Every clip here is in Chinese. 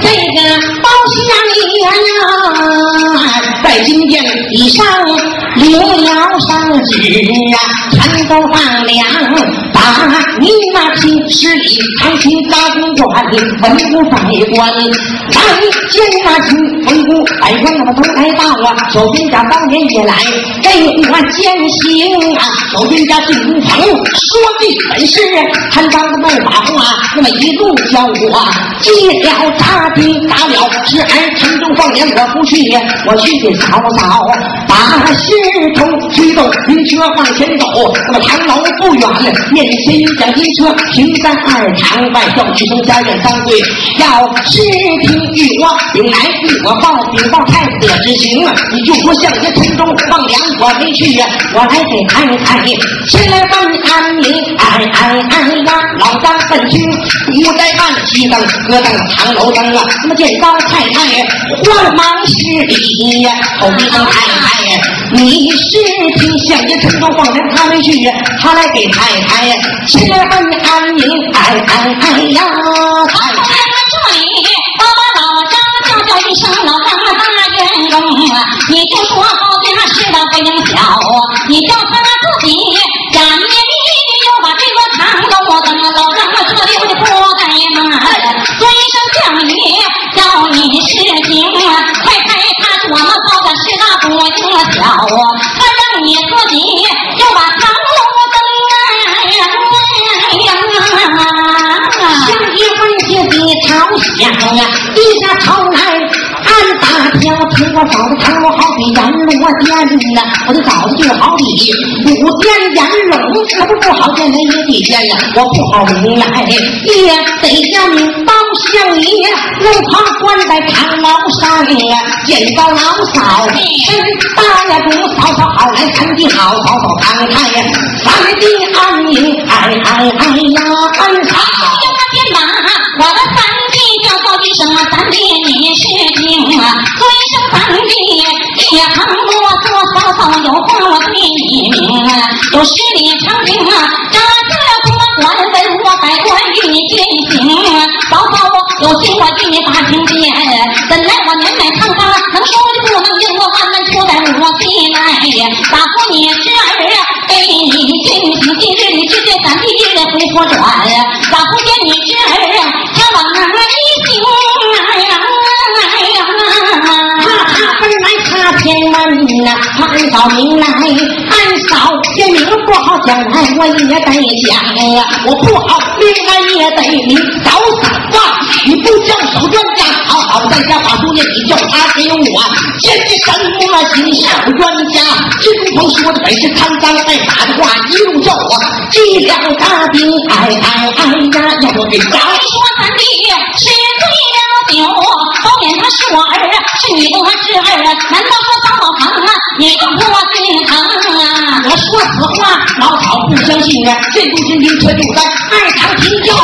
这个包厢里呀在金殿以上留了上旨啊，全都放粮。把你那平十里长青大公官，文武百官来见那清风骨百官，那么都来到啊。守军家当年也来给我践行啊。守军家进宫房说的本是贪赃的卖法话，那么一路叫我接了大兵打了十二城中放言我不去，我去给嫂嫂把事通驱动军车往前走，那么唐楼不远面。先将金车停在二堂外，叫去从家院三跪，要视听玉我，领来与我报禀报太子的知情。你就说相爷城中放粮，我没去呀，我来给太太前来问安宁。哎哎哎呀，老张愤青，不在办西灯，搁灯堂楼灯啊。那么见到太太，慌忙施礼呀，头一声太太，你是听相爷城中放粮，他没去，他来给太太。十分安宁，哎哎哎呀！在这里，我把老张叫叫一声老张大员工啊！你就说好家事的不应小，你叫他啊！他让你自己又把堂楼。呀呀，低下头来按大挑，听我嫂子看我好比阎罗殿呐，我的嫂子就好比五殿阎龙，可不不好见人也得见呀，我不好明来也得叫你包相爷，我怕关在堂楼上呀，见到老嫂身大呀，姑嫂嫂好来三弟好，嫂嫂看看呀，三弟安宁，哎哎哎呀，安嫂，叫他肩膀，我的三弟。叫叫一声三弟，你是听啊？尊声三弟，也横啰嗦，嫂嫂有话我对你明啊。有十里长亭啊，大妇你侄儿给你亲，今日你去这三地地的回婆转，咋不见你侄儿他往哪里修？哎呀哎呀，他分来他偏问呐，他二嫂名来，二嫂这名不好讲来，我也得讲呀，我不好，另外也得明早死。你不叫守冤家，好好在家把书念，你叫他给我见什么心上冤家？金鹏说的本是沧桑，爱打的话，一路叫我一两大兵，哎哎哎呀，要我给咱说三弟是醉了酒，包勉他是我儿，是你的侄儿，难道？嫂嫂疼啊，你就我心疼啊！我说此话，老嫂不相信啊！这部金兵车就在二堂听教，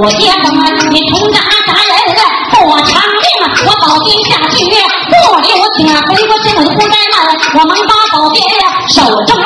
我爹怎么你通达杀人不偿命？我宝剑下去不留情，回国之母不怠慢，我忙把宝剑手中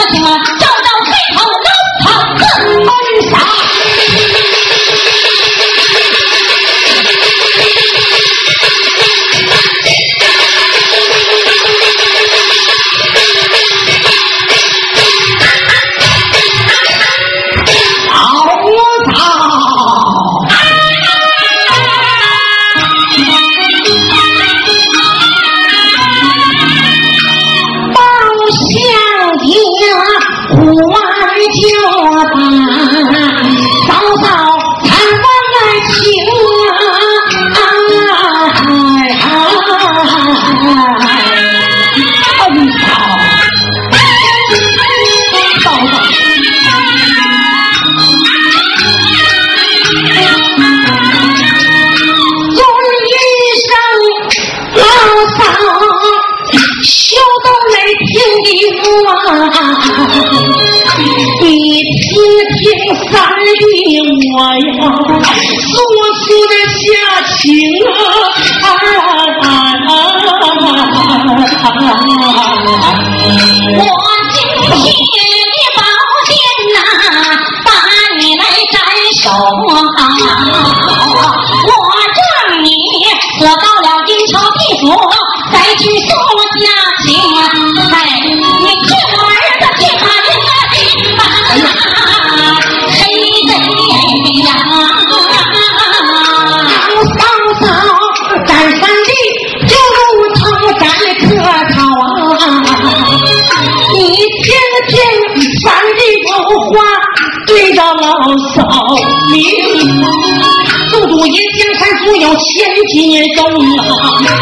千斤重啊！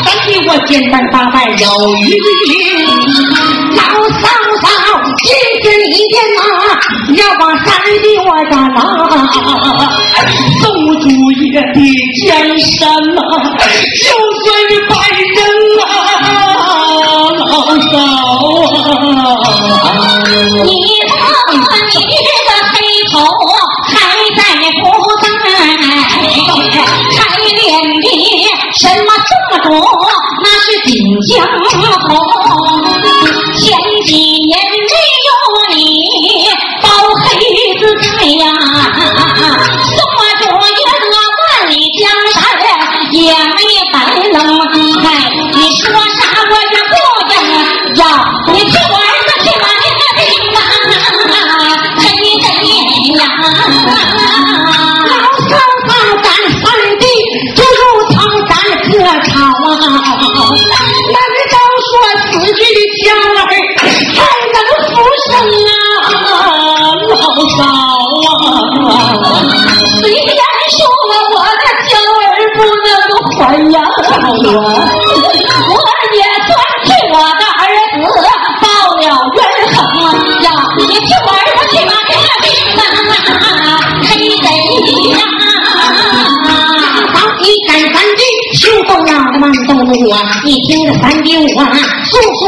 咱给我简单打败有余力。老嫂嫂，今天一天呐，要把山地我打拿。宋主爷的江山呐，就算是败人啊，老嫂啊！你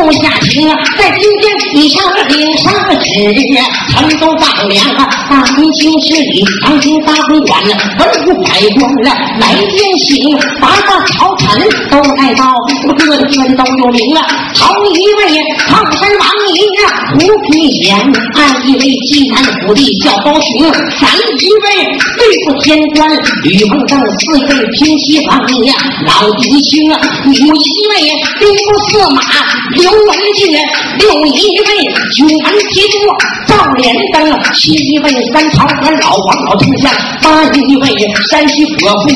不下情啊，在今天你上顶上旨，城中放粮啊，大明清事里，当今大公馆，文武百官来见行，八大朝臣都来到，各个个的都有名啊。头一位唐山王爷，胡皮贤；二一位济南府地叫高雄；三一位对付天官吕蒙正；四位平西王爷老狄青啊；五一位兵部司马刘文俊；六一位九门提督赵连登；七一位三朝元老王老丞相；八一位山西国父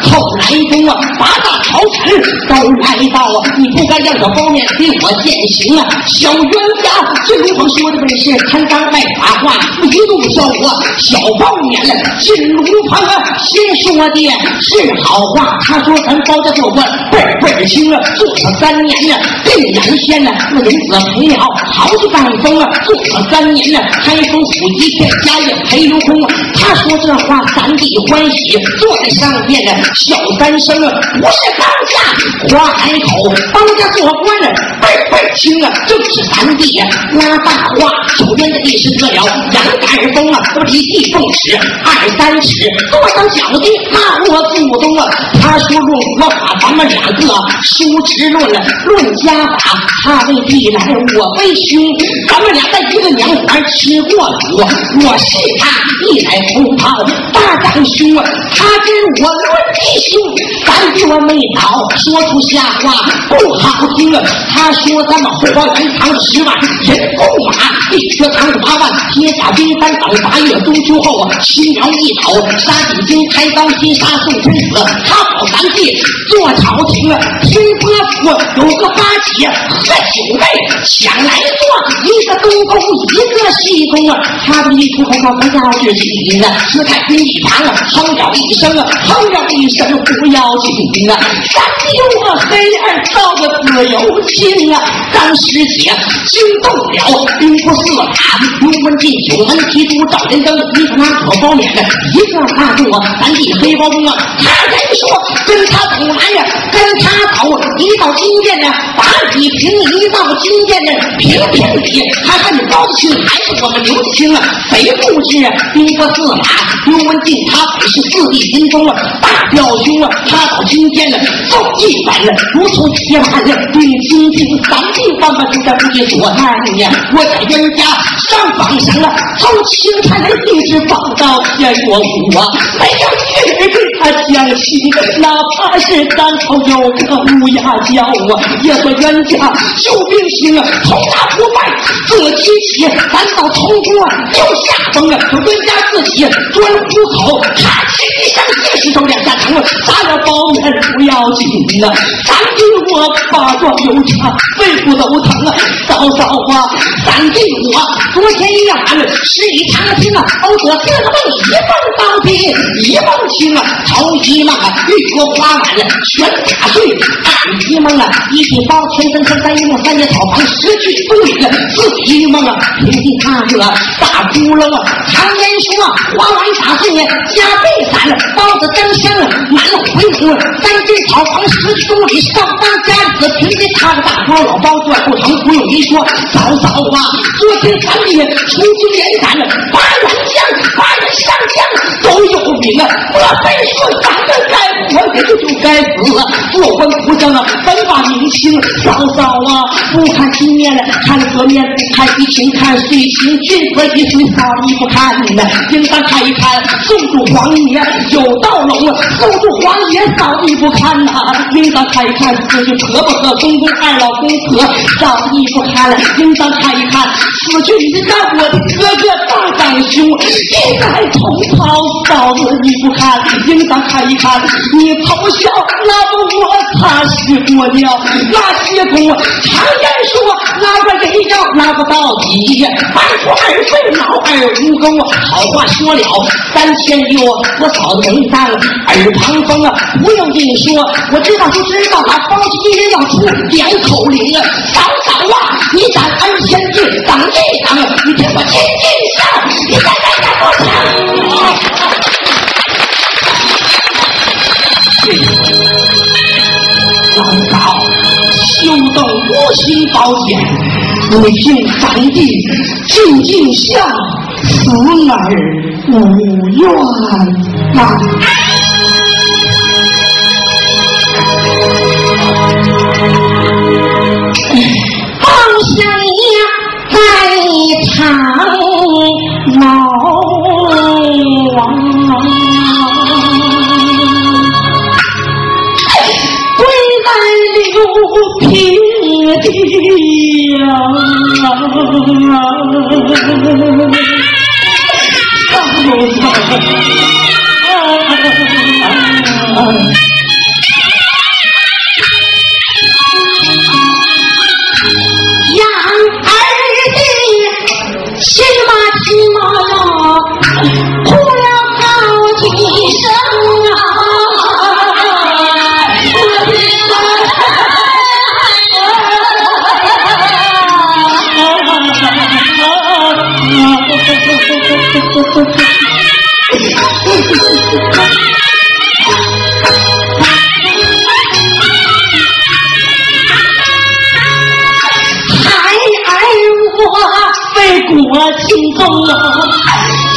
后来中啊；八大朝臣都来到啊！你不该让这包面给我践行啊！小冤家，这如同说的本是贪赃卖法话，一路叫我小报年了进炉旁啊！先说的是好话，他说咱包家做官辈辈清啊，做了三年了，定然县呢，那人子赔了好几百封啊，做了三年了，开封府一片家业赔留空啊。他说这话，咱得欢喜，坐在上面呢，小三生啊，不是当下花海口，包家做官了辈辈清啊，正是咱弟呀，拉大话，手边的地是得了杨杆风啊，不离地凤尺二三尺，多少小弟骂我祖宗啊。他说论国法，咱们两个叔侄论了，论家法，他为弟来，我为兄，咱们俩在一个娘怀吃过苦，我是他一来红袍大长兄啊，他跟我论弟兄，咱说没倒，说出瞎话不好听啊。他说咱们后花园藏了十万人工马，地车藏了八万，铁甲兵三等八月中秋后啊，新苗一倒，杀进京开刀先杀宋天子，他保三弟坐朝廷啊，天波府有个八姐和九妹，想来做一个东宫一个西宫啊，他的一出口号不要紧啊，撕开军衣旁啊，哼叫一声啊，哼了一声不要紧啊，三弟我黑儿造个自由情啊，当时姐惊动了兵部四马刘文进，九门提督赵连登，一个拿可包脸的，一个拿住啊，三弟黑包公啊，他人说跟他走来呀，跟他走，一到金殿呢，把李平一到金殿呢，平平理，他看你高清还是我们刘子清啊？谁不知兵部四马刘文进，他可是四弟心中啊大表兄啊，他到今天呢，奏一本了，如同铁板了，对金庭三弟万万不在不知所奈呀！我在冤家上访上了，从清朝的一直放到天说我没有一个人给他讲情，哪怕是当朝有个乌鸦叫啊，也说冤家救兵行啊，头大不败自己起，咱到从国又下风啊，说冤家自己钻虎口，他气一声也是手两下疼，咱了包面不要紧啊，咱给我把状有差，肺部都疼啊，嫂嫂啊，咱给我昨天一晚十里长亭啊，都说四个梦一梦到底，一梦清啊，头一梦啊，玉国花满了全打碎，二一梦啊，一品包天生生三一梦三间草房十句东岭了，四一梦啊，平地踏个大窟窿啊，常言说花完打碎加倍散了，包子灯香啊，满回笼三间草房十公里上当家子，平地踏个大包老包钻不成，不用你说，嫂嫂啊，昨天咱们出京连斩了八员将，八员上将都有名啊，莫非说咱们该我也就该死？做官不正啊，本把明清，嫂嫂啊，不看情面了，看河面，看衣情，看水情，君子一岁扫你不看呐，应当看一看宋主皇爷有道龙啊，宋主皇爷扫你不看呐，应当看一看死去婆婆和公公二老公婆扫你不看了，应当看一看死去你的我的哥哥大长兄，一代同袍嫂子你不看，应当看一看。你你偷笑，那不我擦洗过了，那些功常言说，那个人要拿不到底，半途而废，老二无功。好话说了，三千六，我嫂子能当耳旁风啊！不用跟你说，我知道就知道，俺包起一人要出两口灵啊，嫂嫂啊，你攒二千句，等一等，你听我亲近上，你再心宝剑，你听咱弟静静下，死而无怨呐。放下你在长楼地庆功啊，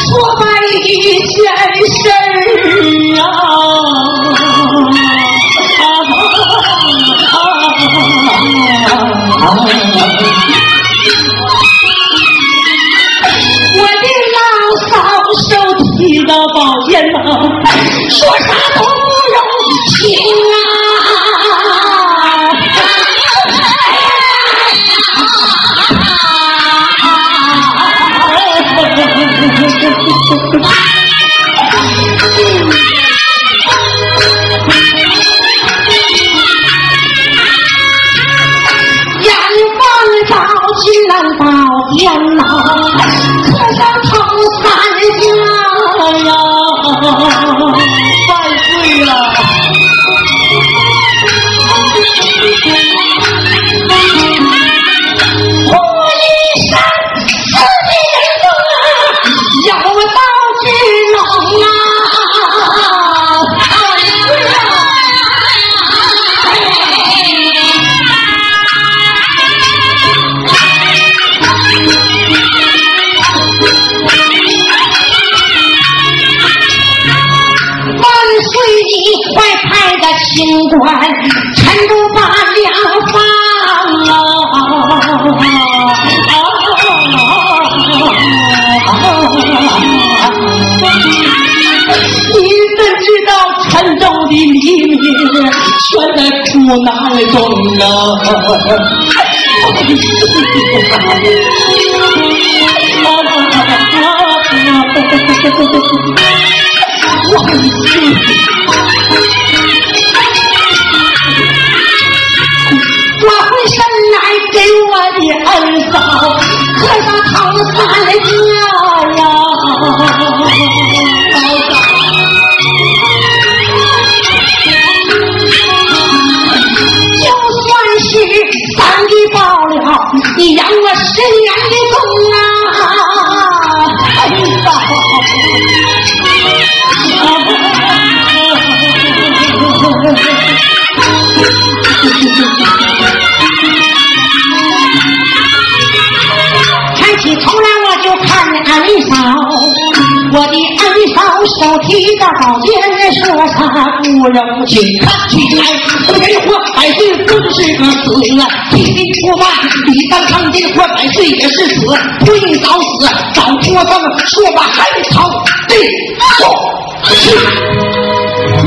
说把一件事儿啊。啊眼望到金兰宝剑呐，我哪里懂啊？我回身来给我的儿嫂磕上头三下呀！抬起头来我就看二嫂，我的二嫂手提着宝剑，说啥不容情。看起来人活百岁不是个死啊，替你出马，李当长金活百岁也是死，不应早死。早脱生，说吧海草对错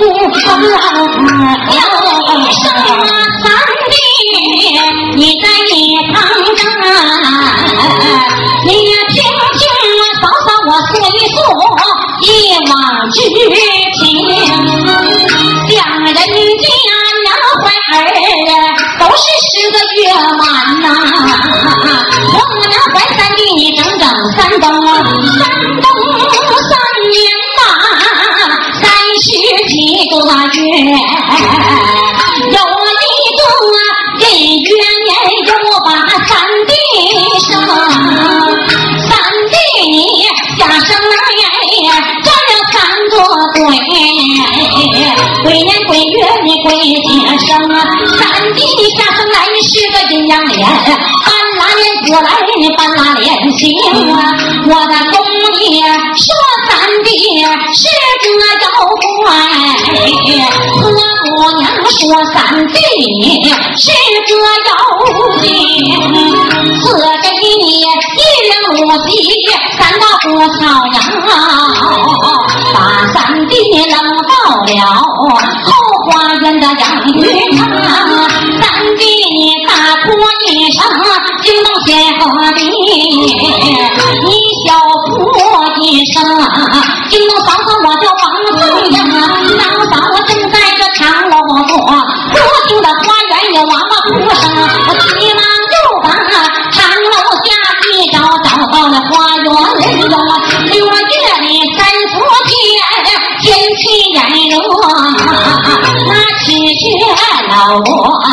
不长要半拉脸过来你半拉脸行，我的公爷说咱爹是个妖怪。婆姑娘说三弟是个妖精，赐给你一两母鸡，三大不草羊，把三弟扔到了后花园的养鱼场。三弟你大哭一声，惊动天和地，你小哭一声，惊动那吃雪老婆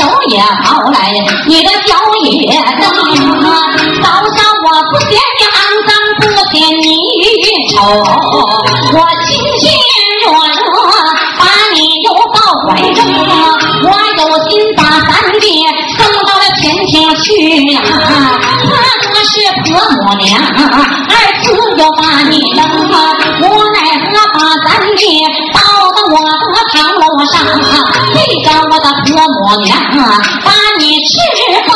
手也好来，你的脚也蹬。嫂嫂，我不嫌你肮脏，不嫌你丑，我轻牵弱弱把你又抱。怀中，我有心把三弟送到了前厅去呀。他可是婆母娘，儿子又把你扔，我奈何把三弟抱到我的堂楼上，背着我的婆母娘把你吃疯，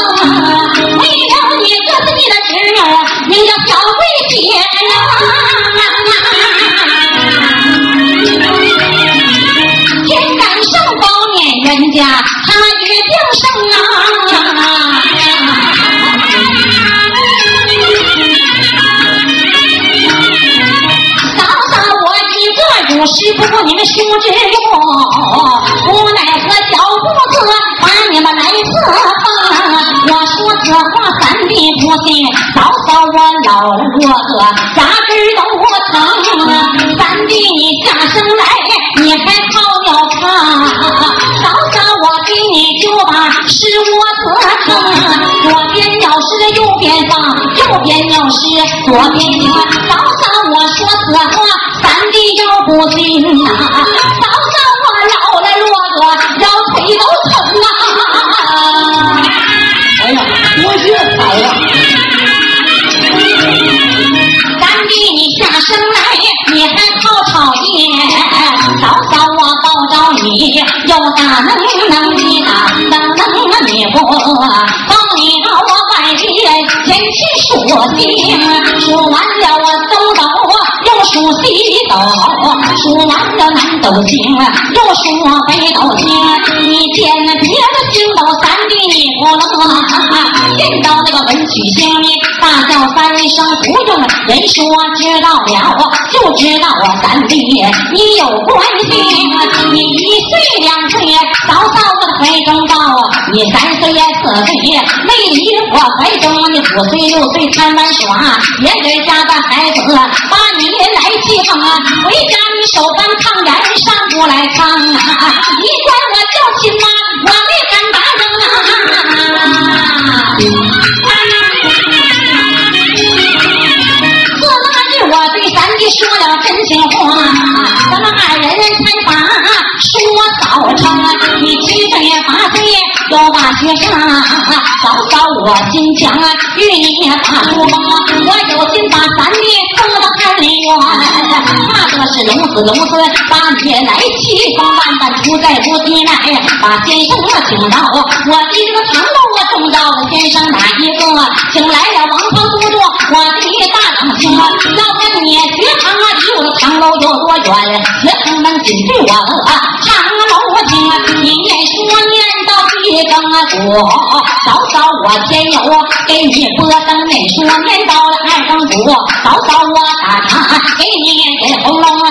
为了你这是你的侄女，名叫小桂姐呀。人家他约定生啊，嫂嫂我一个乳师不过你们兄知用，三弟不信，嫂嫂我老了罗哥，牙根都疼啊。三弟你下生来，你还好尿炕，嫂嫂我给你就把是我子疼。左边尿湿右边放，右边尿湿左边清。嫂嫂我说此话，三弟要不信呐，嫂嫂我老了罗哥，腰腿都疼啊。哎呀，多谢惨了！你，又大能能的大能能你不帮你到我外边，人去数星，数完了我东斗啊，又数西斗，数完了南斗星，又数北斗星，你见别的星斗三弟你不乐，见到那个文曲星大叫三声不用人说知道了，就知道我三弟你有关系，你一岁两，你三岁呀四岁呀没离我怀中，你五岁六岁贪玩耍，别人家的孩子把你来欺负，回家你手翻炕沿上不来炕啊，你管我叫亲妈，又把学上，早早我心想啊，与你把书包，我有心把咱的送到翰林院，怕的是龙子龙孙把你来欺，万般出在不提奈，把先生我请到，我的这个堂楼我中到了先生哪一个？请来了王袍都督，我的大长兄，要问你学堂啊离我的堂楼有多远？学堂门紧对我的更多，早早我天有给你拨灯你说念到了二更鼓，早早我打他给你点红灯啊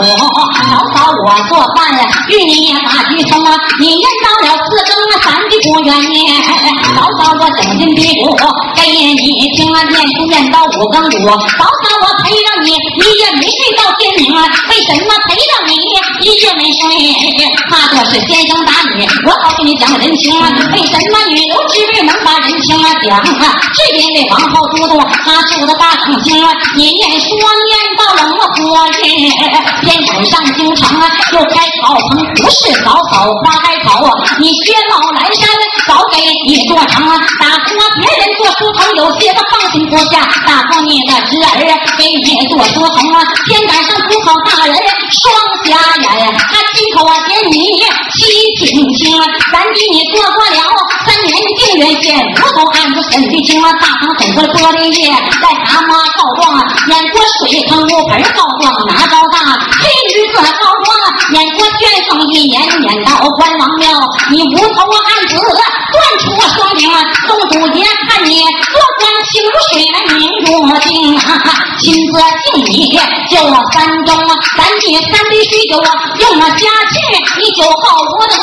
更多，早早我做饭与你念大鸡虫，你念到了四更三的不愿念，早早我整进嘀咕给你听啊，念书念到五更多，早早我陪着你一夜没睡到天明啊，为什么陪着你一夜没睡？怕的是先生打你，我好给你讲人情啊，为什么女流之辈能把人情啊讲啊？是因为王后都督他住的大长青啊，你念书念到了我国人，天晚上京城啊又开草棚，不是草草花开草啊，你薛老南山早给你做成啊，打破别人做书童有些心不下，打破你的侄儿给你做书童啊，天赶上土考大人。双瞎眼，他亲口啊嫌你七品清，三弟你做过了三年的定远县五头案子审的清啊，大堂审过了玻璃叶，在蛤蟆告状啊，演过水坑木盆告状拿着大黑驴子告状，演过旋风一年演到关王庙，你无头案子断出双顶啊，宋祖爷看你做官清如水来明如镜啊，亲自敬你就三盅啊，咱你三杯水酒啊，用了下去你酒后无德，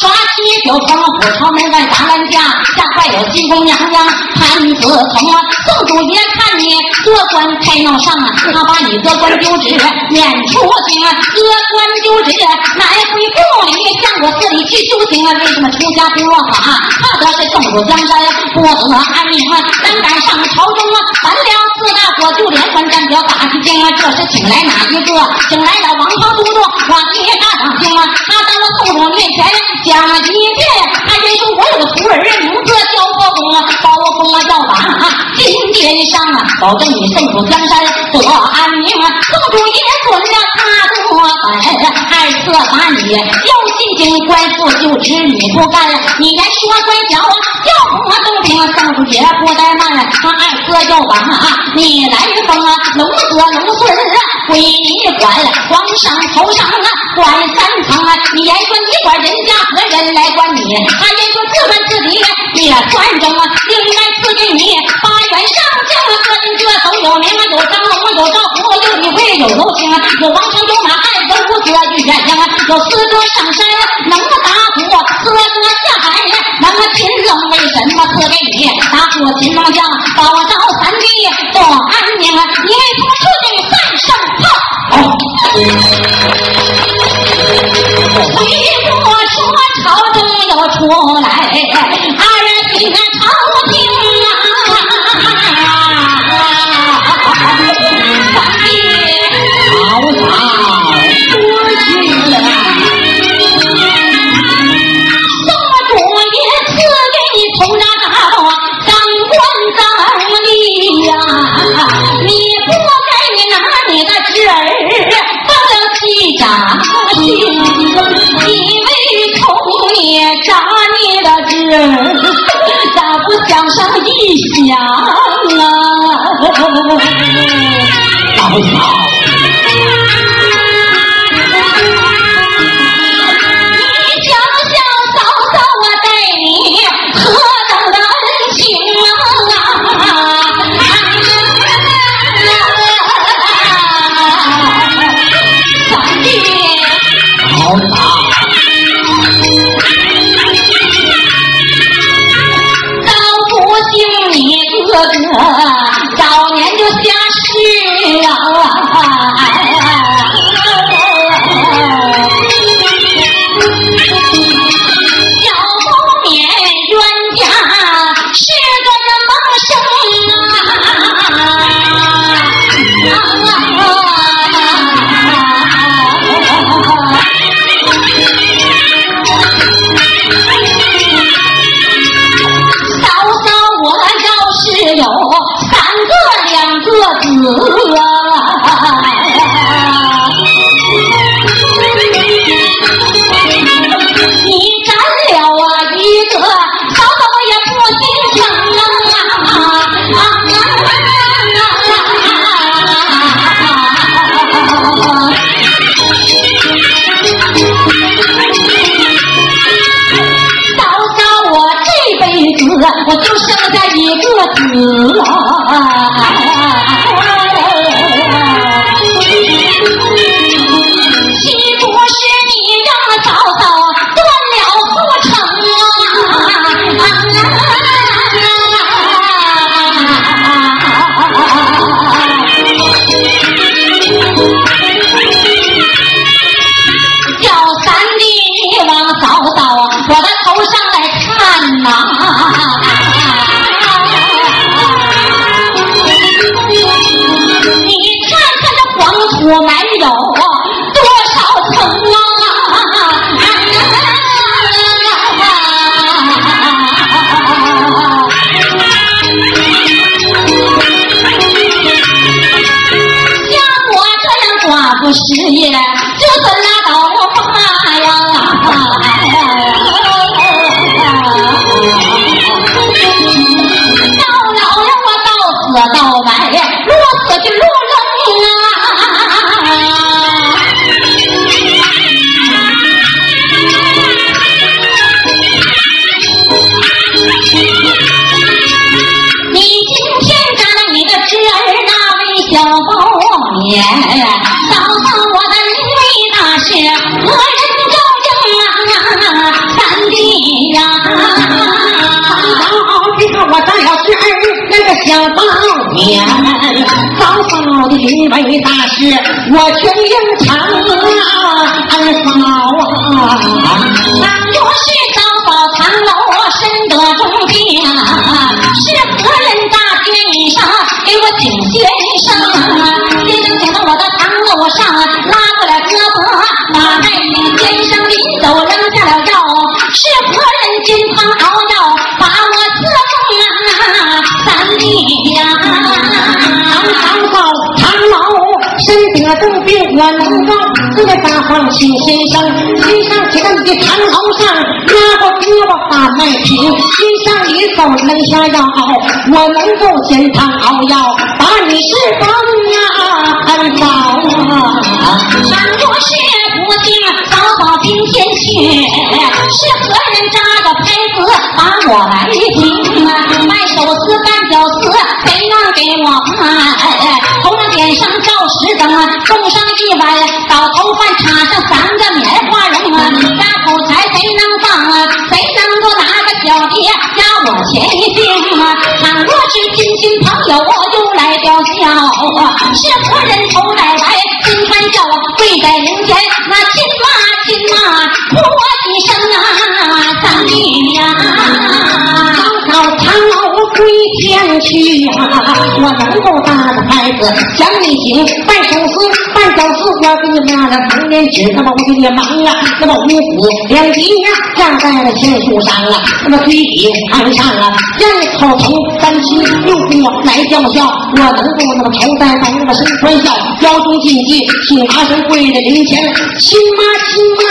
耍起酒疯虎朝门外打拦架，吓坏了金宫娘娘潘子从啊，宋祖爷看你做官太闹上啊，他把你做官丢职撵出京啊，得官丢职是乃回故里向我寺里去修行啊，为什么出家不落法？怕的是众主江山不得安宁啊，胆敢上朝中啊，反了四大国就连环战表打击京啊，这是请来哪一个？请来了王朝都督我的大长兄啊，他在我宋主面前讲一遍，他先说我有个徒儿名字叫包公啊，包公啊要把金殿上啊，保证你宋主江山得安宁啊，宋主爷准了本，二次把你要进京官复就职你不干，你连说乖巧啊，要我东平宋主也不怠慢，他二次要把你来封啊，龙子龙孙啊归你管，皇上头上啊管三层啊，你言说你管人家何人来管你？他言说自管自己也算中啊，另外赐给你八元上将啊，个人这都有名啊，有张龙有赵虎，有李逵有柔情，有王城有马，汉有五色玉鸳鸯，有四哥上山能打鼓，四哥下海能擒龙，为什么赐给你打鼓擒龙将，保着三弟多安宁？你为什么出定三声炮？虽不说朝中又出来咋不想上一想啊？大不 Dios 巧。为大师，我全应身得重病，我能够这个大方请先生，先生请到你的堂楼上，拉过胳膊把脉评，先生一走扔下药，我能够煎汤熬药，把你侍奉呀，二嫂啊！倘若是不幸，嫂嫂今天雪，是何人扎个牌子把我来请？卖手撕半是何人头哪来金川叫我跪在灵前那亲妈亲妈哭我几声啊三弟呀早早长老归天去呀我能够打的孩子想你行拜寿半小时，我给你拿了三年纸，那么我给你忙啊，那么五虎两吉呀，站在了前树上啊，那么嘴里喊上啊，人头头三七六过来叫嚣，我能够那么头戴白那么身穿孝，腰中禁忌，请马身跪在灵前，亲妈亲妈，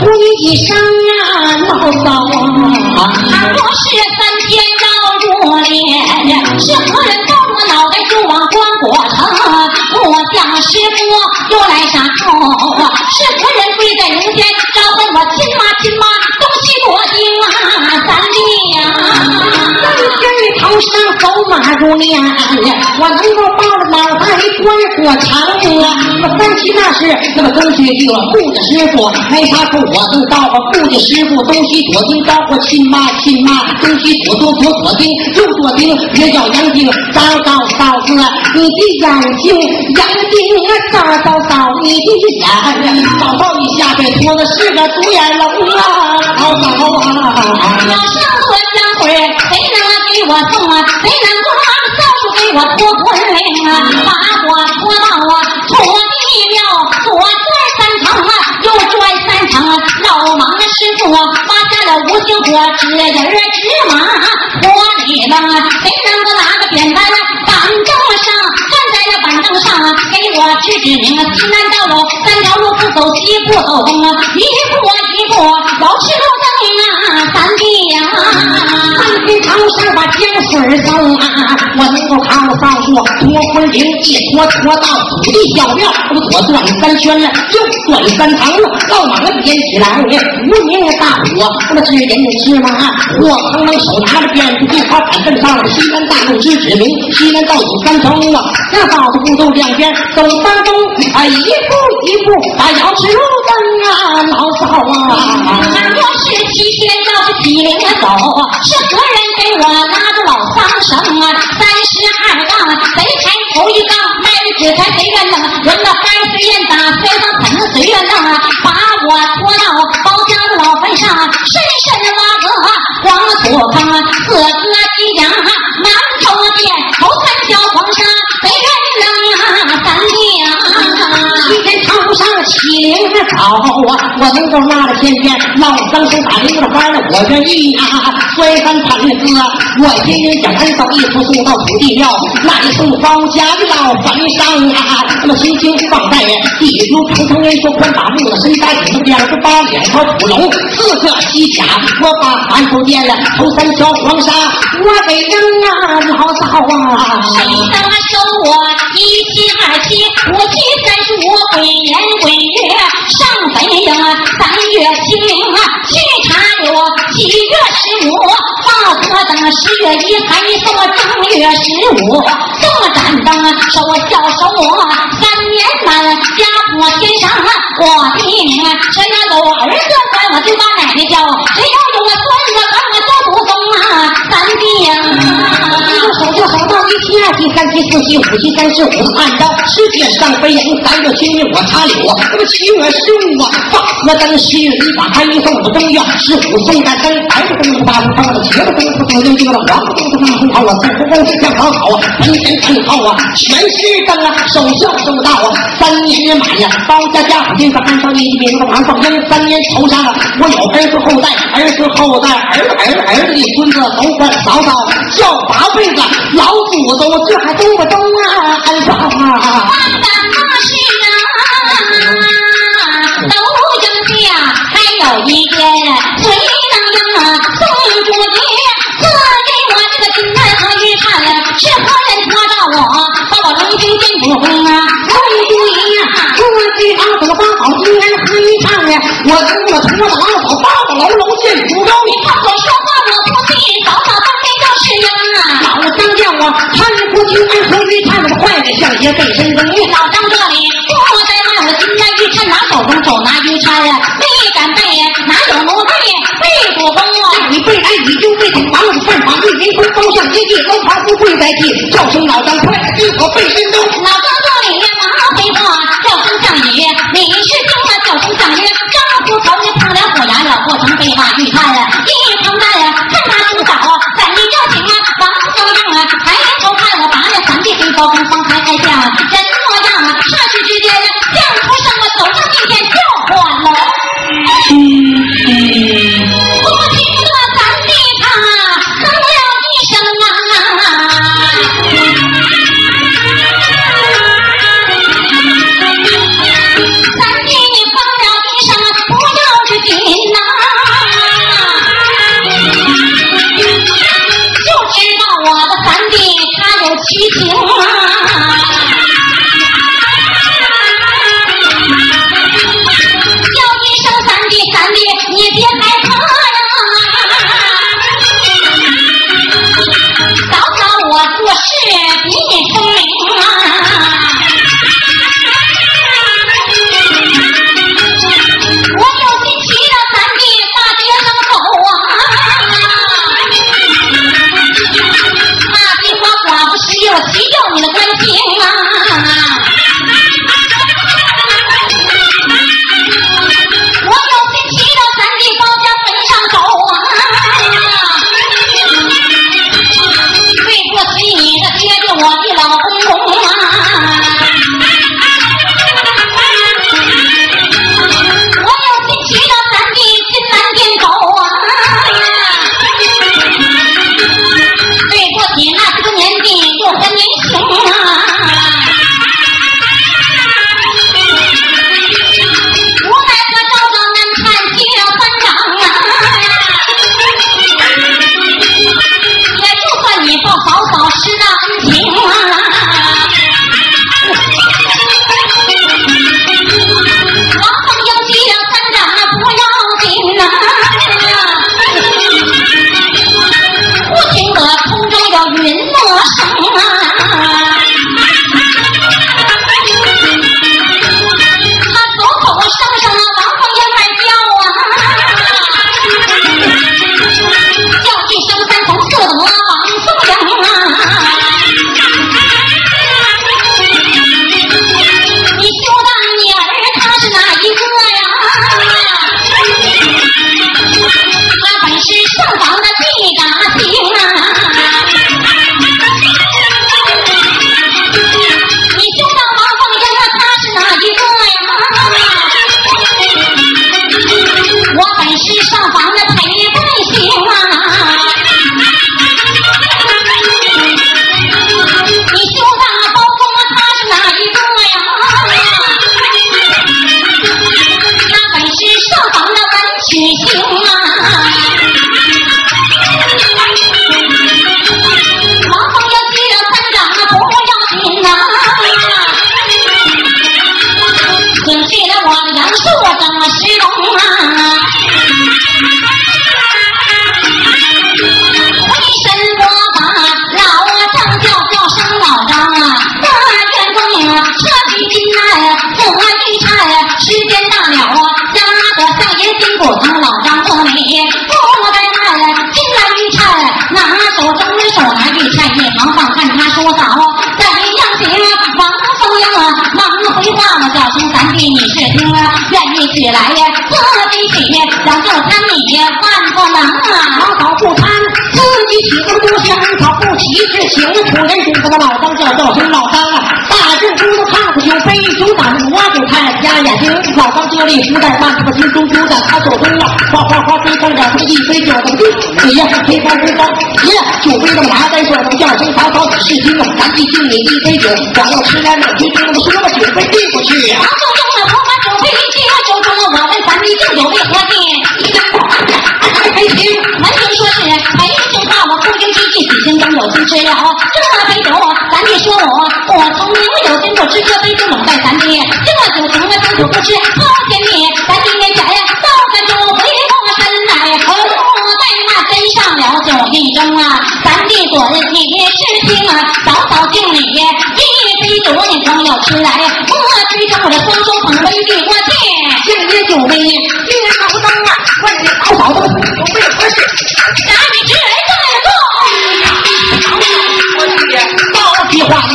呼你几声啊，老嫂啊，不是三天绕入殓，是何人傅又来杀头，在头上走马如年，我能够抱着脑袋关过城啊！那三七那是那么东西去了，顾家师傅没啥事，我都到了顾家师傅东西左丁招呼亲妈亲妈，东西左左左左丁右左丁，也叫杨丁，早早嫂子，你的眼睛杨丁啊，早早嫂你的眼，嫂嫂你下边拖的是个独眼龙啊，嫂嫂啊！要上我香会，谁能给我送啊？谁能帮扫帚给我拖魂灵啊？把我拖到啊土地庙，左转三层啊，右转三层啊。老王师傅啊，发下了五行火，纸人儿纸马火里扔啊。谁能够拿个扁担啊，板凳上站在那板凳上啊，给我指指明啊，西南道路三条路不走西不走东啊，一步一步要吃路灯啊，三弟呀、三天堂上把江水送啊，我能够扛着扫帚脱魂灵，一脱脱到土地小庙，我左转三圈了，右转三堂了，老马点起来，无名大火，那么指人指马，我旁边手拿着鞭子，就靠板凳上了，西南大路之指明，西南道有三条路啊，那道子不走两边走当中，啊一步一步把瑶池路灯啊，老嫂啊。我是领我走，是何人给我拉着老桑绳啊？三十二杠，谁抬头一杠，卖的纸牌谁愿弄，轮到该随愿打，随到疼随愿弄啊！灵早啊，我能够拉着天天老三手打铃的班了，我愿意啊！摔三盘子，我天天想恩嫂一出送到土地庙，那一送包家的老坟上啊！那么心情放在地如长城人说宽大木的身大体，两只八两条土龙，四个西甲，我把馒头垫了，头三条黄沙，我给扔啊，老嫂啊！谁能收我一七二七我七三十五鬼年鬼月上坟营啊，三月清明啊去茶柳，七月十五报科等，十月一还送正月十五送我盏灯啊，收我孝收我三年满家破天上啊，我的名啊，谁要有儿子管我就把奶奶叫，谁要有我孙子管我叫祖宗啊，三弟呀、手就手到一七二七三七四七五七三十五，按照世界上飞人三个星月我插柳，那么七月十五啊，八和灯十月一把开一送我正月十五送诞生，儿子灯八不到了，茄子灯不灯六定了，王子灯不灯好啊，三十灯要好好啊，门前看好啊，全是灯啊，守孝守到啊，三年也满呀，包家家父亲和汉朝一名的王放英，三年头上啊，我有儿子后代，儿子后代，儿子儿子儿子的孙子都管嫂嫂叫八辈子，老祖宗这还懂不懂啊？俺嫂啊！万般大事啊，都应下，还有一件谁能应啊？宋主爷赐给我这个金钗和玉钗，是何人托着我，把我龙精进不公啊？宋主爷呀，我这堂怎么把好金人喝一唱呀？我跟我拖着老嫂，抱着楼楼进福州。你看我说话我不信，早早当面就是应啊！老张叫我看不清俺和玉钗，那么坏的像爷背身子。你老张这里不在骂我金钗玉钗拿手中手拿玉钗呀，没敢背呀，哪有奴婢背不崩啊？你背来你就背顶房子犯法律人空高向接地楼爬不跪在地，叫声老张快，一口背身都。老张高跟方鞋，爱跳舞。愿意起来呀，自己起，让就餐你饭不能啊，老早不贪，自己起个多香，早不起是请土人主这个老张叫叫声老张啊，大正姑子胖子酒杯酒胆家眼睛，老张这里不在慢，他心中揪的他手中了，哗哗哗飞上两一杯酒怎么地？你呀，黑方黑方，耶，酒杯的麻在手中叫声曹操是听啊，咱弟敬你一杯酒，我要吃来美酒，这么说了酒杯递过去啊。我们三弟敬酒为何？有心吃了这杯酒，三弟说我我从明有心不吃这杯酒，冷待三弟这酒情啊酒酒不吃好甜蜜，三弟面前倒个酒回过身来，我待那斟上了酒一盅啊，咱弟左的你是听啊，早早敬你一杯酒，你朋友吃来，我推着我的双手捧杯递过去。敬你酒杯，你老张啊，问你老嫂子有没有合适？咱你吃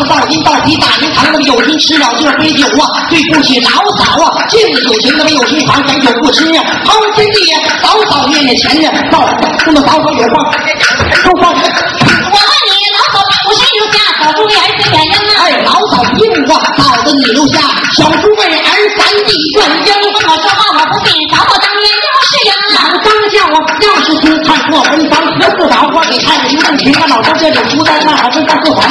到底话那么到今到底大明堂那么有心吃了这杯酒啊，对不起老嫂啊，敬酒行那么有心肠，咱酒不吃呀。好兄弟，老嫂念念前呢，到这么老早有话，说话。我问你，老嫂不是留下小猪儿子原因啊？哎，老嫂应话，嫂子你留下小猪为儿三弟愿应。我说话我不信，嫂嫂当年要是呀。老张叫我要是听看过文章，何不着我给看一正情啊。老张这里不在那，还正在做好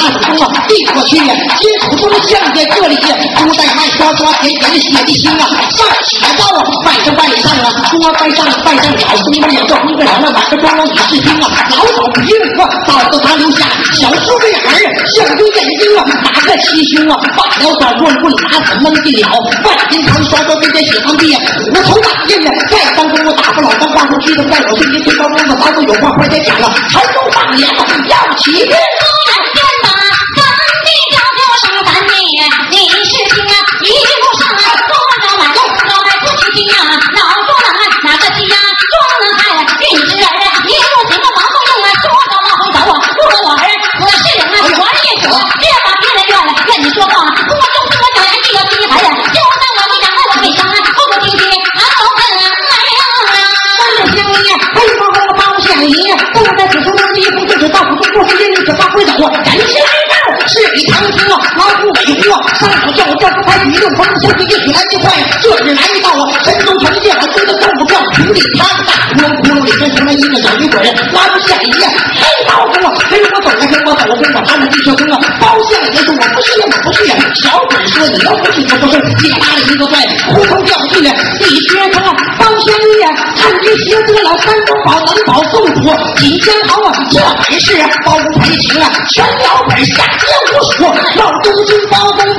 在外刷刷甜甜血的心啊。上起刀啊，拜上拜上啊，桌拜上拜上了，兄弟们做一个两个满个装装你是听啊。老嫂不应我，嫂子他留下小叔的儿，相对眼睛啊，打个七星啊，罢了短棍棍打死闷进了，万金堂刷刷跟在血堂地啊。无头大印呢，在当中我打发老张挂出去的，在我身边最高公子，老子有话快点讲啊！陈州上言要起兵，不是到府中过时间，这发挥走啊，人生一道是比长青啊，老虎尾乎啊，上手叫我叫不开，一路风相对一起来就快，这日来到啊，神州城界还真的够不上，平地他大窟窿窟窿里边成了一个小女鬼，拉不下一夜，黑道中啊，跟我走啊，跟我走啊，跟我他们地车中啊，包相爷说我不去，我不去，小鬼说你要不去就不是，借他的一个怪，扑通掉进了地学他，包相爷看这邪得了山东宝能宝宋土锦江豪啊，这本事包公赔情啊，全老本下江无数，老东京包公，